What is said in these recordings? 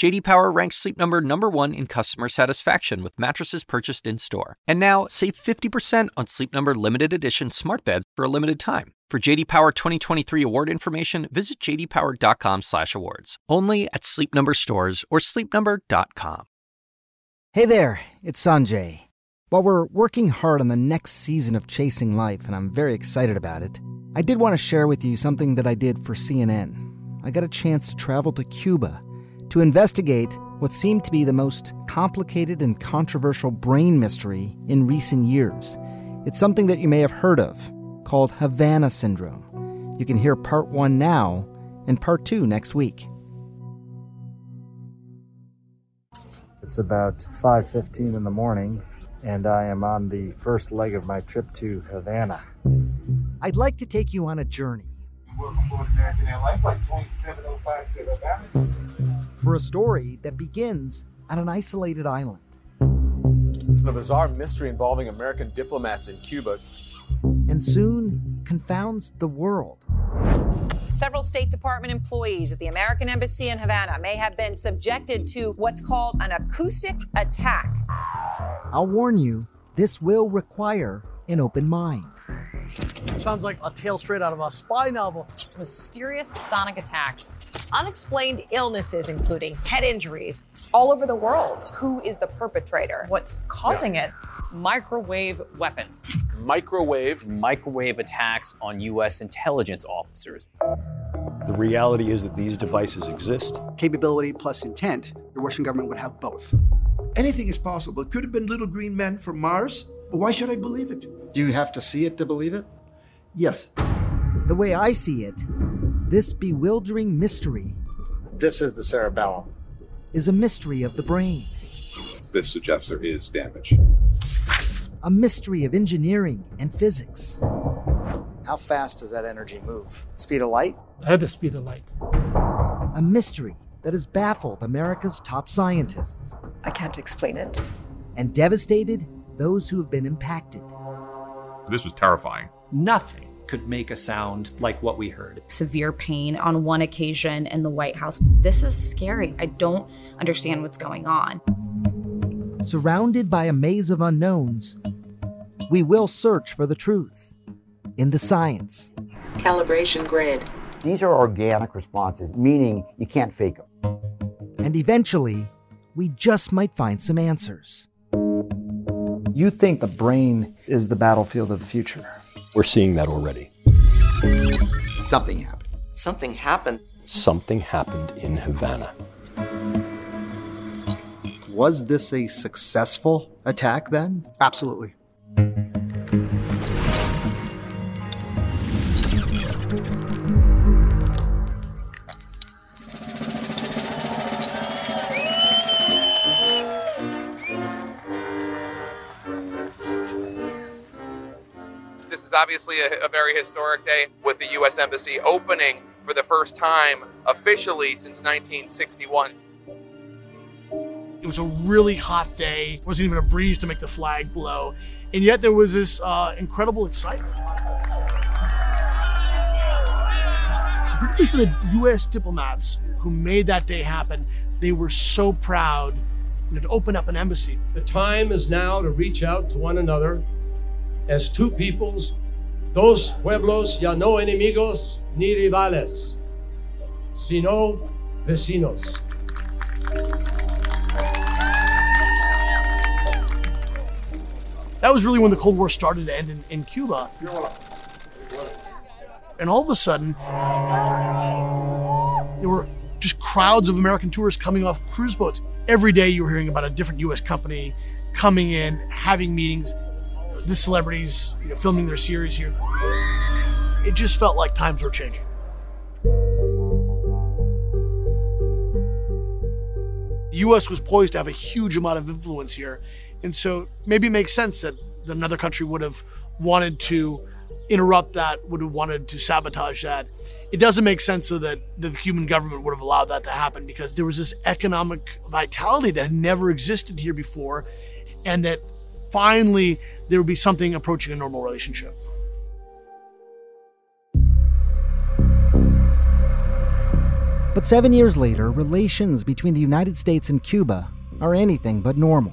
JD Power ranks Sleep Number number 1 in customer satisfaction with mattresses purchased in-store. And now, save 50% on Sleep Number limited edition smart beds for a limited time. For JD Power 2023 award information, visit jdpower.com/awards. Only at Sleep Number stores or sleepnumber.com. Hey there, it's Sanjay. While we're working hard on the next season of Chasing Life, and I'm very excited about it, I did want to share with you something that I did for CNN. I got a chance to travel to Cuba to investigate what seemed to be the most complicated and controversial brain mystery in recent years. It's something that you may have heard of called Havana Syndrome. You can hear part one now and part two next week. It's about 5:15 in the morning and I am on the first leg of my trip to Havana. I'd like to take you on a journey for a story that begins on an isolated island. A bizarre mystery involving American diplomats in Cuba. And soon confounds the world. Several State Department employees at the American Embassy in Havana may have been subjected to what's called an acoustic attack. I'll warn you, this will require an open mind. Sounds like a tale straight out of a spy novel. Mysterious sonic attacks, unexplained illnesses, including head injuries, all over the world. Who is the perpetrator? What's causing yeah. it? Microwave weapons. Microwave. Microwave attacks on U.S. intelligence officers. The reality is that these devices exist. Capability plus intent, the Russian government would have both. Anything is possible. It could have been little green men from Mars, but why should I believe it? Do you have to see it to believe it? Yes. The way I see it, this bewildering mystery. This is the cerebellum. Is a mystery of the brain. This suggests there is damage. A mystery of engineering and physics. How fast does that energy move? Speed of light? At the speed of light. A mystery that has baffled America's top scientists. I can't explain it. And devastated those who have been impacted. This was terrifying. Nothing could make a sound like what we heard. Severe pain on one occasion in the White House. This is scary. I don't understand what's going on. Surrounded by a maze of unknowns, we will search for the truth in the science. Calibration grid. These are organic responses, meaning you can't fake them. And eventually, we just might find some answers. You think the brain is the battlefield of the future? We're seeing that already. Something happened. Something happened. Something happened in Havana. Was this a successful attack then? Absolutely. Obviously a, a very historic day with the U.S. Embassy opening for the first time officially since 1961. It was a really hot day. It wasn't even a breeze to make the flag blow. And yet there was this uh, incredible excitement. Particularly for the U.S. diplomats who made that day happen, they were so proud you know, to open up an embassy. The time is now to reach out to one another as two peoples Dos pueblos ya no enemigos ni rivales, sino vecinos. That was really when the Cold War started to end in, in Cuba. And all of a sudden, there were just crowds of American tourists coming off cruise boats. Every day you were hearing about a different US company coming in, having meetings, the celebrities you know, filming their series here. It just felt like times were changing. The U.S. was poised to have a huge amount of influence here, and so maybe it makes sense that, that another country would have wanted to interrupt that, would have wanted to sabotage that. It doesn't make sense so that the Cuban government would have allowed that to happen because there was this economic vitality that had never existed here before, and that finally there would be something approaching a normal relationship. But seven years later, relations between the United States and Cuba are anything but normal.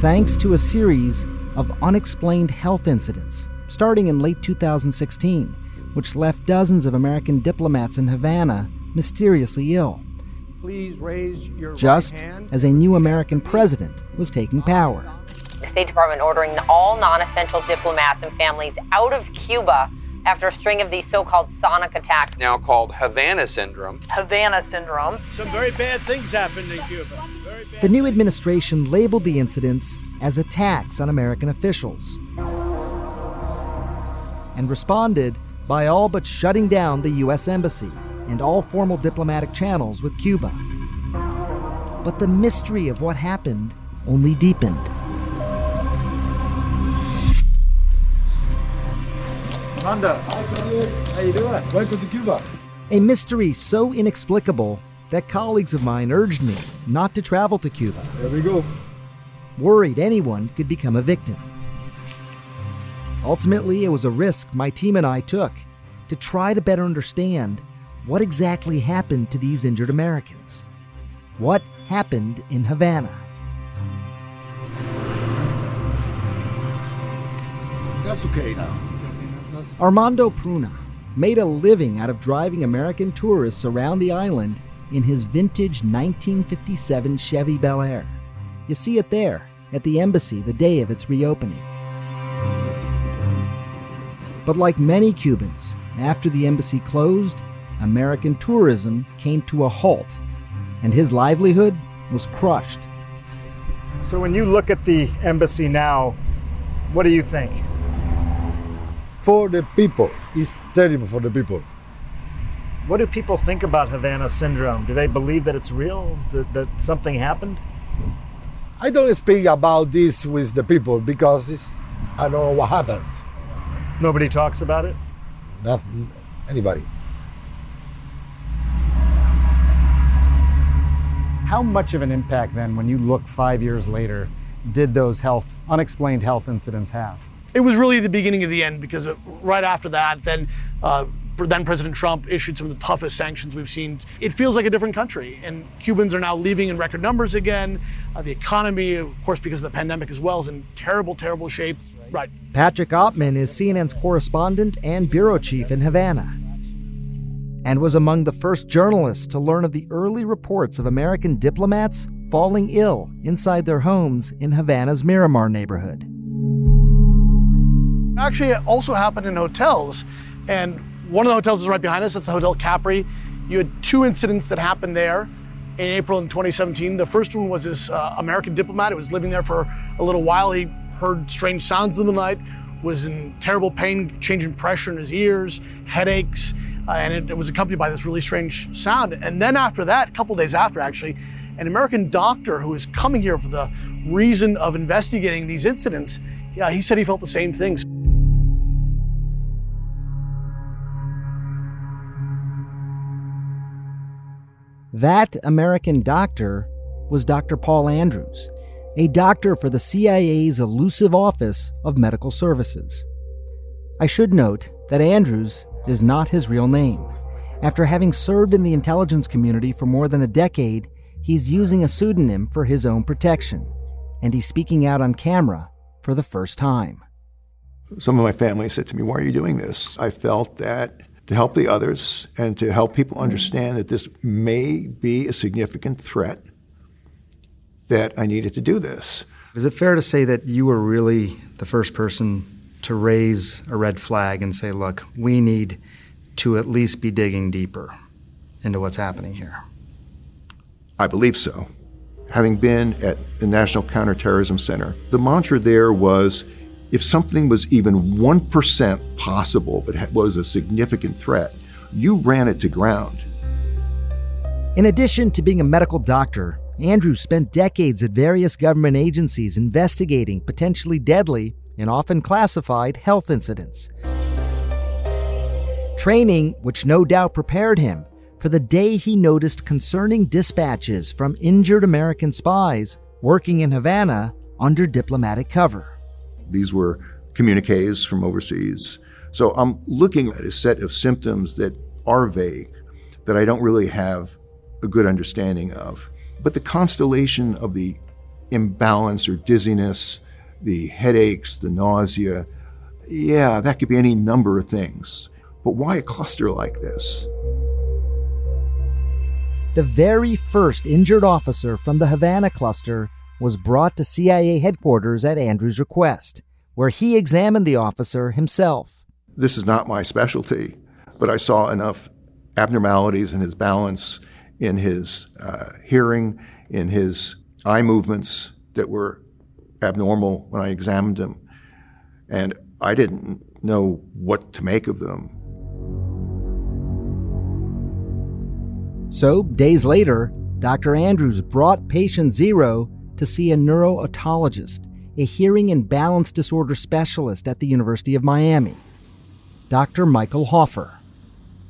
Thanks to a series of unexplained health incidents starting in late 2016, which left dozens of American diplomats in Havana mysteriously ill. Please raise your just right hand. as a new American president was taking power. The State Department ordering all non essential diplomats and families out of Cuba after a string of these so called sonic attacks. Now called Havana Syndrome. Havana Syndrome. Some very bad things happened in Cuba. Very bad. The new administration labeled the incidents as attacks on American officials and responded by all but shutting down the U.S. Embassy and all formal diplomatic channels with Cuba. But the mystery of what happened only deepened. Amanda, how you doing? Welcome to Cuba. A mystery so inexplicable that colleagues of mine urged me not to travel to Cuba. There we go. Worried anyone could become a victim. Ultimately, it was a risk my team and I took to try to better understand what exactly happened to these injured Americans. What happened in Havana? That's okay now. Armando Pruna made a living out of driving American tourists around the island in his vintage 1957 Chevy Bel Air. You see it there at the embassy the day of its reopening. But like many Cubans, after the embassy closed, American tourism came to a halt, and his livelihood was crushed. So when you look at the embassy now, what do you think? For the people, it's terrible for the people. What do people think about Havana syndrome? Do they believe that it's real? That, that something happened? I don't speak about this with the people because it's, I don't know what happened. Nobody talks about it? Nothing, anybody. How much of an impact then, when you look five years later, did those health, unexplained health incidents have? It was really the beginning of the end because right after that, then uh, then President Trump issued some of the toughest sanctions we've seen. It feels like a different country, and Cubans are now leaving in record numbers again. Uh, the economy, of course, because of the pandemic as well, is in terrible, terrible shape. Right. Patrick Oppmann is CNN's correspondent and bureau chief in Havana, and was among the first journalists to learn of the early reports of American diplomats falling ill inside their homes in Havana's Miramar neighborhood. Actually, it also happened in hotels, and one of the hotels is right behind us. That's the Hotel Capri. You had two incidents that happened there in April in 2017. The first one was this uh, American diplomat who was living there for a little while. He heard strange sounds in the night, was in terrible pain, changing pressure in his ears, headaches, uh, and it, it was accompanied by this really strange sound. And then after that, a couple days after actually, an American doctor who was coming here for the reason of investigating these incidents, yeah, he said he felt the same things. That American doctor was Dr. Paul Andrews, a doctor for the CIA's elusive Office of Medical Services. I should note that Andrews is not his real name. After having served in the intelligence community for more than a decade, he's using a pseudonym for his own protection, and he's speaking out on camera for the first time. Some of my family said to me, Why are you doing this? I felt that to help the others and to help people understand that this may be a significant threat, that I needed to do this. Is it fair to say that you were really the first person to raise a red flag and say, look, we need to at least be digging deeper into what's happening here? I believe so. Having been at the National Counterterrorism Center, the mantra there was if something was even 1% possible but was a significant threat, you ran it to ground. In addition to being a medical doctor, Andrew spent decades at various government agencies investigating potentially deadly and often classified health incidents. Training which no doubt prepared him for the day he noticed concerning dispatches from injured American spies working in Havana under diplomatic cover. These were communiques from overseas. So I'm looking at a set of symptoms that are vague, that I don't really have a good understanding of. But the constellation of the imbalance or dizziness, the headaches, the nausea, yeah, that could be any number of things. But why a cluster like this? The very first injured officer from the Havana cluster was brought to CIA headquarters at Andrews' request, where he examined the officer himself. This is not my specialty, but I saw enough abnormalities in his balance, in his uh, hearing, in his eye movements that were abnormal when I examined them. And I didn't know what to make of them. So, days later, Dr. Andrews brought patient zero to see a neurotologist, a hearing and balance disorder specialist at the University of Miami, Dr. Michael Hoffer.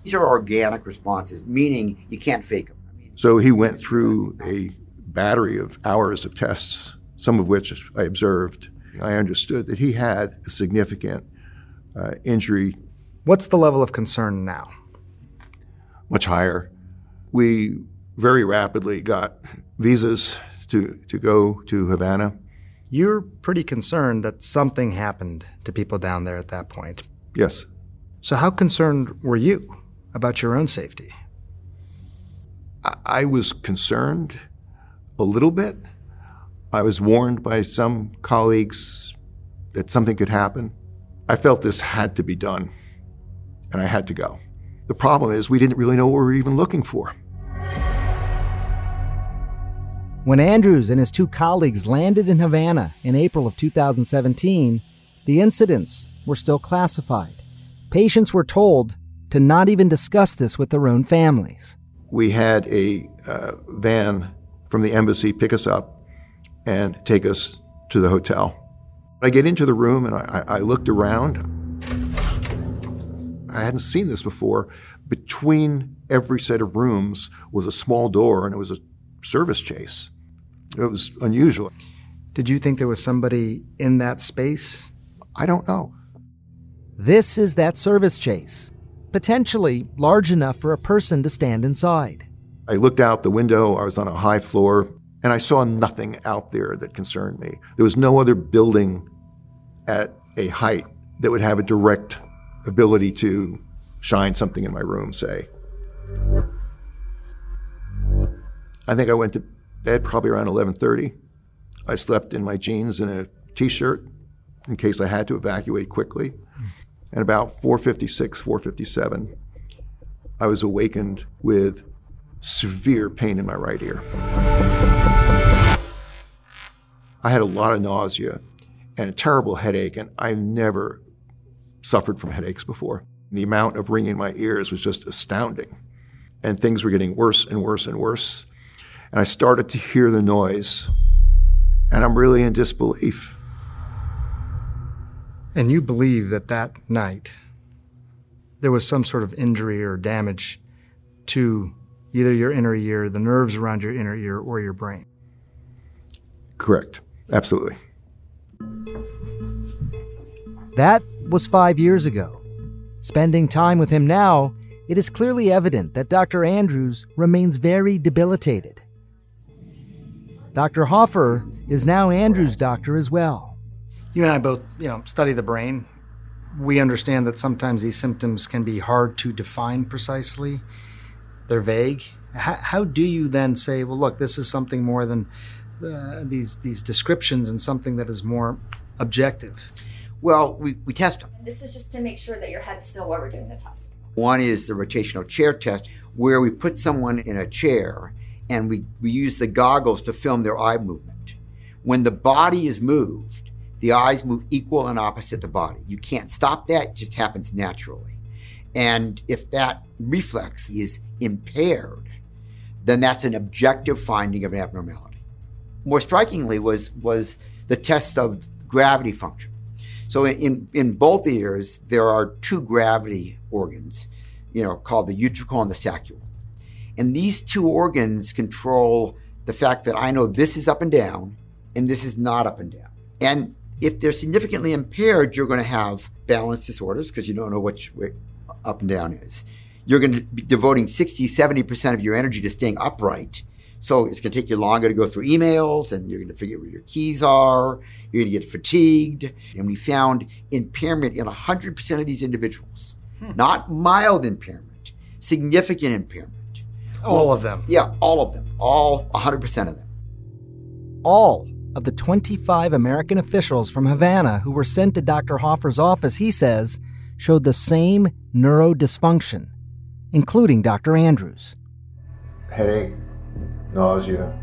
These are organic responses, meaning you can't fake them. So he went through a battery of hours of tests, some of which I observed. I understood that he had a significant uh, injury. What's the level of concern now? Much higher. We very rapidly got visas to, to go to Havana. You're pretty concerned that something happened to people down there at that point. Yes. So, how concerned were you about your own safety? I, I was concerned a little bit. I was warned by some colleagues that something could happen. I felt this had to be done, and I had to go. The problem is, we didn't really know what we were even looking for. When Andrews and his two colleagues landed in Havana in April of 2017, the incidents were still classified. Patients were told to not even discuss this with their own families. We had a uh, van from the embassy pick us up and take us to the hotel. I get into the room and I, I looked around. I hadn't seen this before. Between every set of rooms was a small door and it was a service chase. It was unusual. Did you think there was somebody in that space? I don't know. This is that service chase, potentially large enough for a person to stand inside. I looked out the window. I was on a high floor, and I saw nothing out there that concerned me. There was no other building at a height that would have a direct ability to shine something in my room, say. I think I went to bed probably around 11:30. I slept in my jeans and a t-shirt in case I had to evacuate quickly. And about 4:56, 4:57, I was awakened with severe pain in my right ear. I had a lot of nausea and a terrible headache, and I never suffered from headaches before. The amount of ringing in my ears was just astounding. And things were getting worse and worse and worse. And I started to hear the noise, and I'm really in disbelief. And you believe that that night there was some sort of injury or damage to either your inner ear, the nerves around your inner ear, or your brain. Correct. Absolutely. That was five years ago. Spending time with him now, it is clearly evident that Dr. Andrews remains very debilitated. Dr. Hoffer is now Andrews' doctor as well. You and I both, you know, study the brain. We understand that sometimes these symptoms can be hard to define precisely. They're vague. How, how do you then say, well, look, this is something more than uh, these these descriptions and something that is more objective? Well, we, we test them. This is just to make sure that your head's still where we're doing the test. One is the rotational chair test, where we put someone in a chair and we, we use the goggles to film their eye movement. When the body is moved, the eyes move equal and opposite the body. You can't stop that, it just happens naturally. And if that reflex is impaired, then that's an objective finding of an abnormality. More strikingly was, was the test of gravity function. So in, in both ears, there are two gravity organs, you know, called the utricle and the saccule. And these two organs control the fact that I know this is up and down and this is not up and down. And if they're significantly impaired, you're going to have balance disorders because you don't know which way up and down is. You're going to be devoting 60, 70% of your energy to staying upright. So it's going to take you longer to go through emails and you're going to figure where your keys are. You're going to get fatigued. And we found impairment in 100% of these individuals, hmm. not mild impairment, significant impairment. All well, of them. Yeah, all of them. All 100% of them. All of the 25 American officials from Havana who were sent to Dr. Hoffer's office, he says, showed the same neurodysfunction, including Dr. Andrews. Headache, nausea.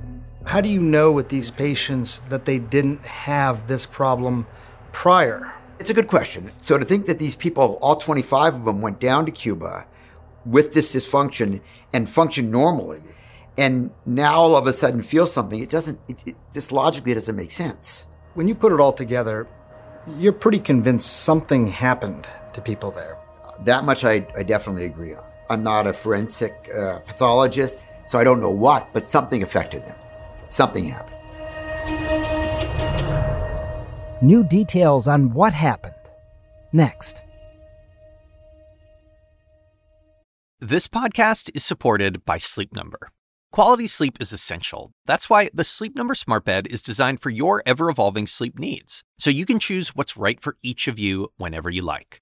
How do you know with these patients that they didn't have this problem prior? It's a good question. So to think that these people, all 25 of them, went down to Cuba with this dysfunction and functioned normally and now all of a sudden feel something, it doesn't, it, it, just logically it doesn't make sense. When you put it all together, you're pretty convinced something happened to people there. That much I, I definitely agree on. I'm not a forensic uh, pathologist, so I don't know what, but something affected them. Something happened. New details on what happened. Next. This podcast is supported by Sleep Number. Quality sleep is essential. That's why the Sleep Number Smart Bed is designed for your ever evolving sleep needs, so you can choose what's right for each of you whenever you like.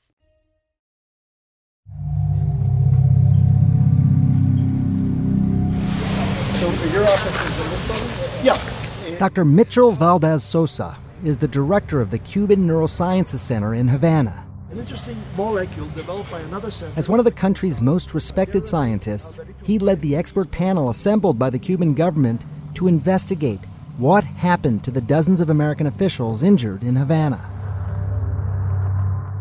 So uh, your office is in this building? Yeah. Dr. Mitchell Valdés Sosa is the director of the Cuban Neurosciences Center in Havana. An interesting molecule developed by another center. As one of the country's most respected scientists, he led the expert panel assembled by the Cuban government to investigate what happened to the dozens of American officials injured in Havana.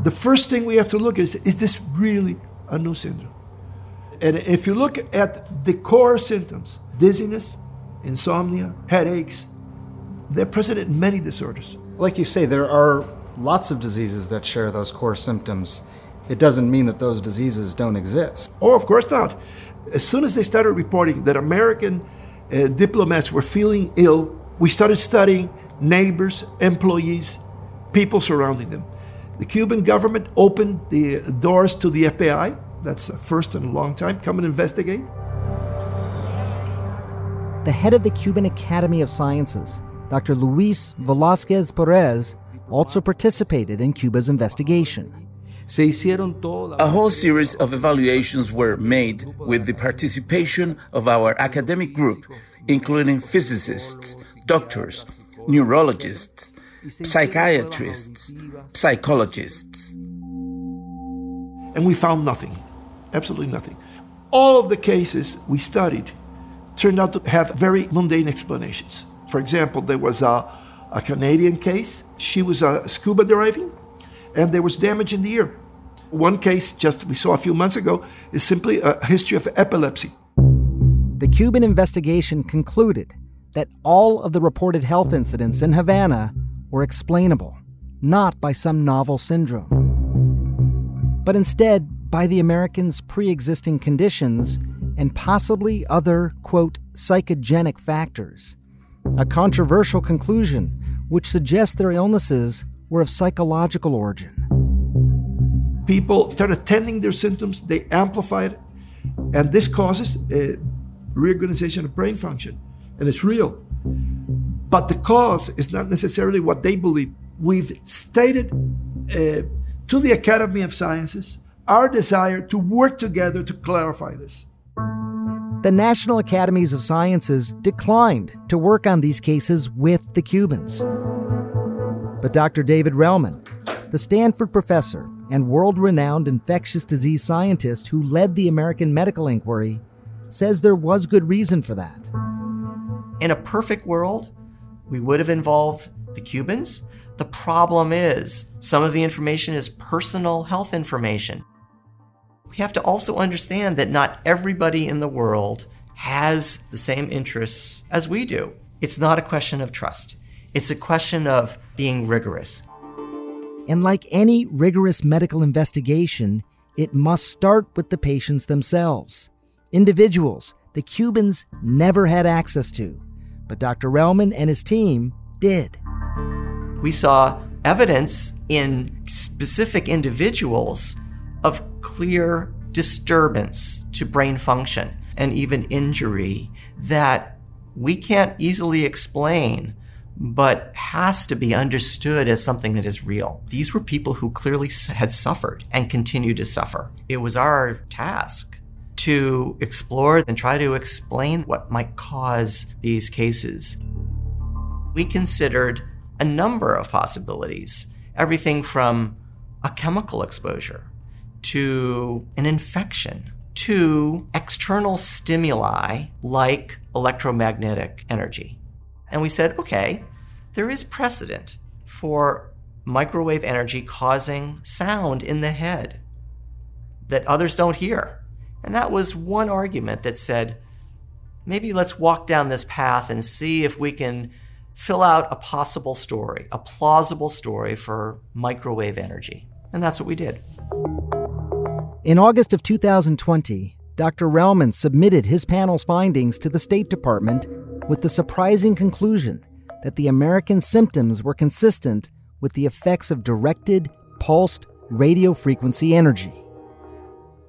The first thing we have to look at is is this really a new syndrome? And if you look at the core symptoms, dizziness, insomnia, headaches. They're present in many disorders. Like you say, there are lots of diseases that share those core symptoms. It doesn't mean that those diseases don't exist. Oh, of course not. As soon as they started reporting that American uh, diplomats were feeling ill, we started studying neighbors, employees, people surrounding them. The Cuban government opened the doors to the FBI. That's the first in a long time. Come and investigate the head of the Cuban Academy of Sciences, Dr. Luis Velasquez Perez, also participated in Cuba's investigation. A whole series of evaluations were made with the participation of our academic group, including physicists, doctors, neurologists, psychiatrists, psychologists. And we found nothing, absolutely nothing. All of the cases we studied turned out to have very mundane explanations. For example, there was a, a Canadian case. She was uh, scuba diving, and there was damage in the ear. One case just we saw a few months ago is simply a history of epilepsy. The Cuban investigation concluded that all of the reported health incidents in Havana were explainable, not by some novel syndrome, but instead by the Americans' pre existing conditions and possibly other, quote, psychogenic factors. A controversial conclusion which suggests their illnesses were of psychological origin. People start attending their symptoms, they amplify it, and this causes a reorganization of brain function, and it's real. But the cause is not necessarily what they believe. We've stated uh, to the Academy of Sciences our desire to work together to clarify this. The National Academies of Sciences declined to work on these cases with the Cubans. But Dr. David Relman, the Stanford professor and world renowned infectious disease scientist who led the American medical inquiry, says there was good reason for that. In a perfect world, we would have involved the Cubans. The problem is, some of the information is personal health information. We have to also understand that not everybody in the world has the same interests as we do. It's not a question of trust, it's a question of being rigorous. And like any rigorous medical investigation, it must start with the patients themselves. Individuals the Cubans never had access to, but Dr. Relman and his team did. We saw evidence in specific individuals of clear disturbance to brain function and even injury that we can't easily explain but has to be understood as something that is real. These were people who clearly had suffered and continue to suffer. It was our task to explore and try to explain what might cause these cases. We considered a number of possibilities, everything from a chemical exposure to an infection to external stimuli like electromagnetic energy. And we said, okay, there is precedent for microwave energy causing sound in the head that others don't hear. And that was one argument that said, maybe let's walk down this path and see if we can fill out a possible story, a plausible story for microwave energy. And that's what we did. In August of 2020, Dr. Relman submitted his panel's findings to the State Department with the surprising conclusion that the American symptoms were consistent with the effects of directed, pulsed radio frequency energy.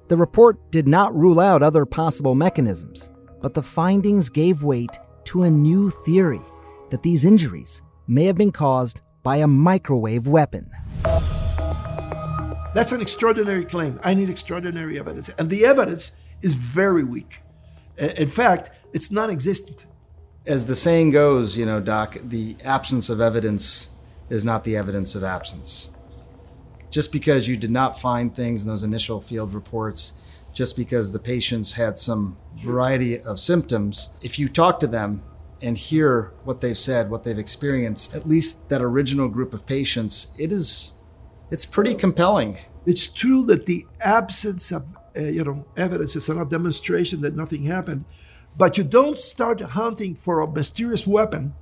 The report did not rule out other possible mechanisms, but the findings gave weight to a new theory that these injuries may have been caused by a microwave weapon. That's an extraordinary claim. I need extraordinary evidence. And the evidence is very weak. In fact, it's non existent. As the saying goes, you know, Doc, the absence of evidence is not the evidence of absence. Just because you did not find things in those initial field reports, just because the patients had some variety of symptoms, if you talk to them and hear what they've said, what they've experienced, at least that original group of patients, it is it's pretty compelling. It's true that the absence of uh, you know evidence is not a demonstration that nothing happened, but you don't start hunting for a mysterious weapon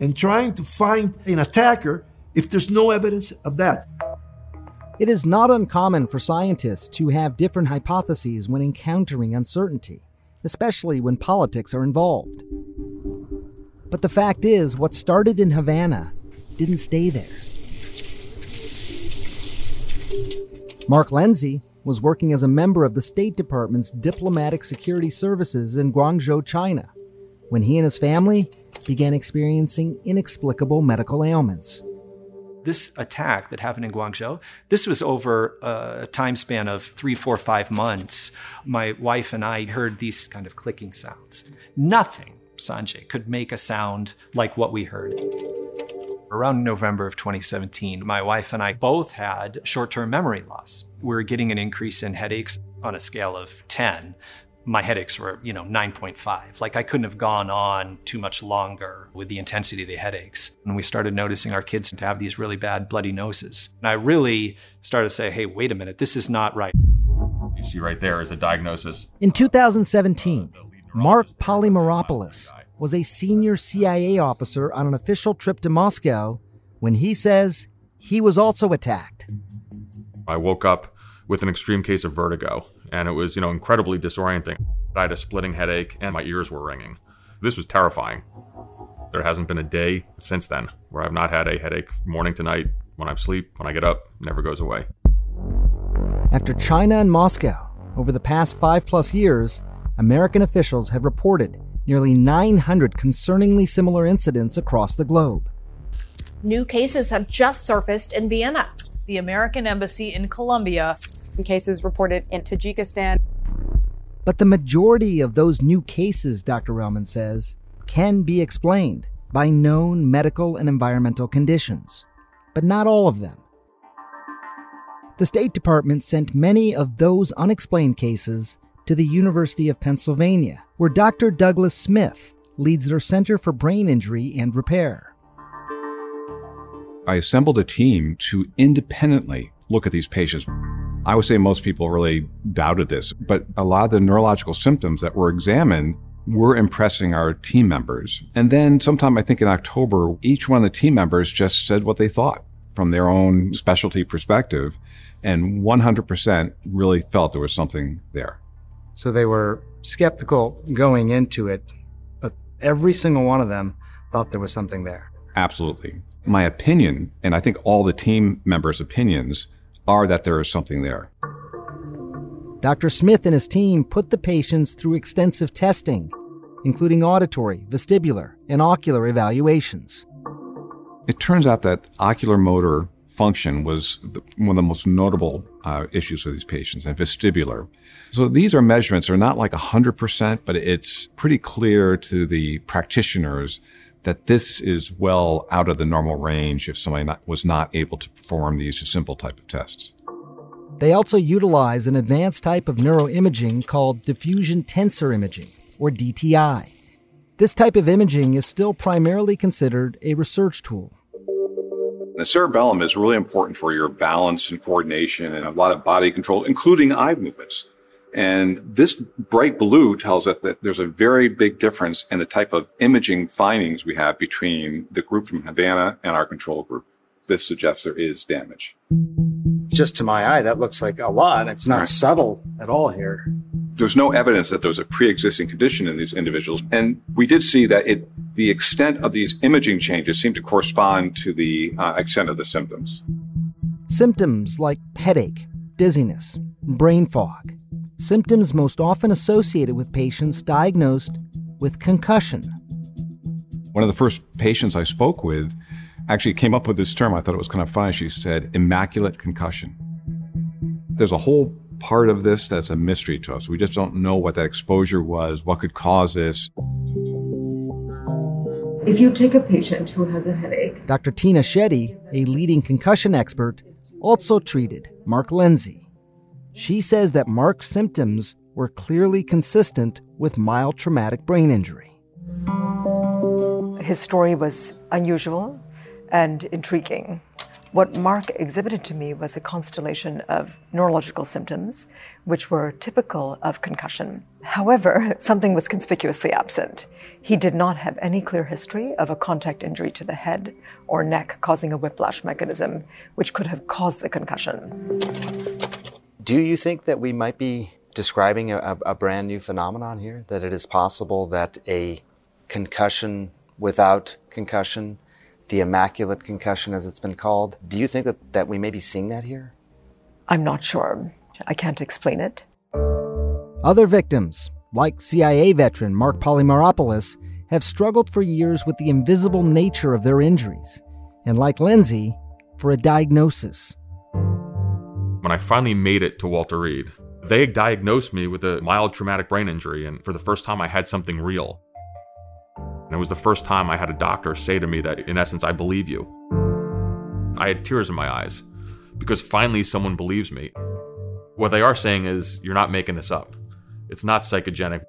and trying to find an attacker if there's no evidence of that. It is not uncommon for scientists to have different hypotheses when encountering uncertainty, especially when politics are involved. But the fact is, what started in Havana didn't stay there. Mark Lenzi was working as a member of the State Department's Diplomatic Security Services in Guangzhou, China, when he and his family began experiencing inexplicable medical ailments. This attack that happened in Guangzhou, this was over a time span of three, four, five months. My wife and I heard these kind of clicking sounds. Nothing, Sanjay, could make a sound like what we heard. Around November of 2017, my wife and I both had short term memory loss. We were getting an increase in headaches on a scale of 10. my headaches were, you know, 9.5. Like I couldn't have gone on too much longer with the intensity of the headaches. And we started noticing our kids to have these really bad bloody noses. And I really started to say, hey, wait a minute, this is not right. You see right there is a diagnosis. In 2017, Mark Polymeropoulos was a senior CIA officer on an official trip to Moscow when he says he was also attacked. I woke up with an extreme case of vertigo, and it was, you know, incredibly disorienting. I had a splitting headache, and my ears were ringing. This was terrifying. There hasn't been a day since then where I've not had a headache morning to night. When I sleep, when I get up, never goes away. After China and Moscow, over the past five plus years, American officials have reported nearly 900 concerningly similar incidents across the globe. New cases have just surfaced in Vienna. The American embassy in Colombia. The cases reported in Tajikistan. But the majority of those new cases, Dr. Relman says, can be explained by known medical and environmental conditions, but not all of them. The State Department sent many of those unexplained cases to the University of Pennsylvania, where Dr. Douglas Smith leads their Center for Brain Injury and Repair. I assembled a team to independently look at these patients. I would say most people really doubted this, but a lot of the neurological symptoms that were examined were impressing our team members. And then sometime I think in October, each one of the team members just said what they thought from their own specialty perspective. And 100% really felt there was something there. So they were skeptical going into it, but every single one of them thought there was something there. Absolutely. My opinion, and I think all the team members' opinions, are that there is something there. Dr. Smith and his team put the patients through extensive testing, including auditory, vestibular, and ocular evaluations. It turns out that ocular motor function was the, one of the most notable uh, issues with these patients, and vestibular. So these are measurements, they're not like 100%, but it's pretty clear to the practitioners that this is well out of the normal range if somebody not, was not able to perform these simple type of tests. They also utilize an advanced type of neuroimaging called diffusion tensor imaging, or DTI. This type of imaging is still primarily considered a research tool. The cerebellum is really important for your balance and coordination and a lot of body control, including eye movements. And this bright blue tells us that there's a very big difference in the type of imaging findings we have between the group from Havana and our control group. This suggests there is damage. Just to my eye, that looks like a lot. It's not right. subtle at all here. There's no evidence that there's a pre-existing condition in these individuals. And we did see that it, the extent of these imaging changes seemed to correspond to the uh, extent of the symptoms. Symptoms like headache, dizziness, brain fog, symptoms most often associated with patients diagnosed with concussion. One of the first patients I spoke with actually came up with this term. I thought it was kind of funny. She said, immaculate concussion. There's a whole part of this that's a mystery to us. We just don't know what that exposure was, what could cause this. If you take a patient who has a headache, Dr. Teena Shetty, a leading concussion expert, also treated Mark Lenzi. She says that Mark's symptoms were clearly consistent with mild traumatic brain injury. His story was unusual and intriguing. What Mark exhibited to me was a constellation of neurological symptoms, which were typical of concussion. However, something was conspicuously absent. He did not have any clear history of a contact injury to the head or neck causing a whiplash mechanism, which could have caused the concussion. Do you think that we might be describing a, a brand new phenomenon here? That it is possible that a concussion without concussion the immaculate concussion, as it's been called. Do you think that, that we may be seeing that here? I'm not sure. I can't explain it. Other victims, like CIA veteran Mark Polymeropoulos, have struggled for years with the invisible nature of their injuries, and like Lenzi, for a diagnosis. When I finally made it to Walter Reed, they diagnosed me with a mild traumatic brain injury, and for the first time, I had something real. And it was the first time I had a doctor say to me that, in essence, I believe you. I had tears in my eyes because finally someone believes me. What they are saying is, you're not making this up. It's not psychogenic.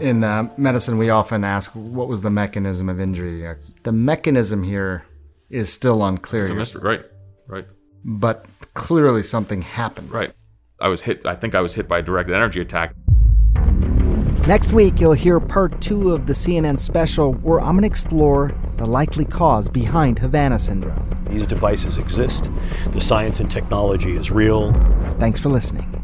In uh, medicine, we often ask, what was the mechanism of injury? Uh, the mechanism here is still unclear. It's a mystery, right? Right. But clearly something happened. Right. I was hit, I think I was hit by a direct energy attack. Next week, you'll hear part two of the CNN special where I'm going to explore the likely cause behind Havana syndrome. These devices exist, the science and technology is real. Thanks for listening.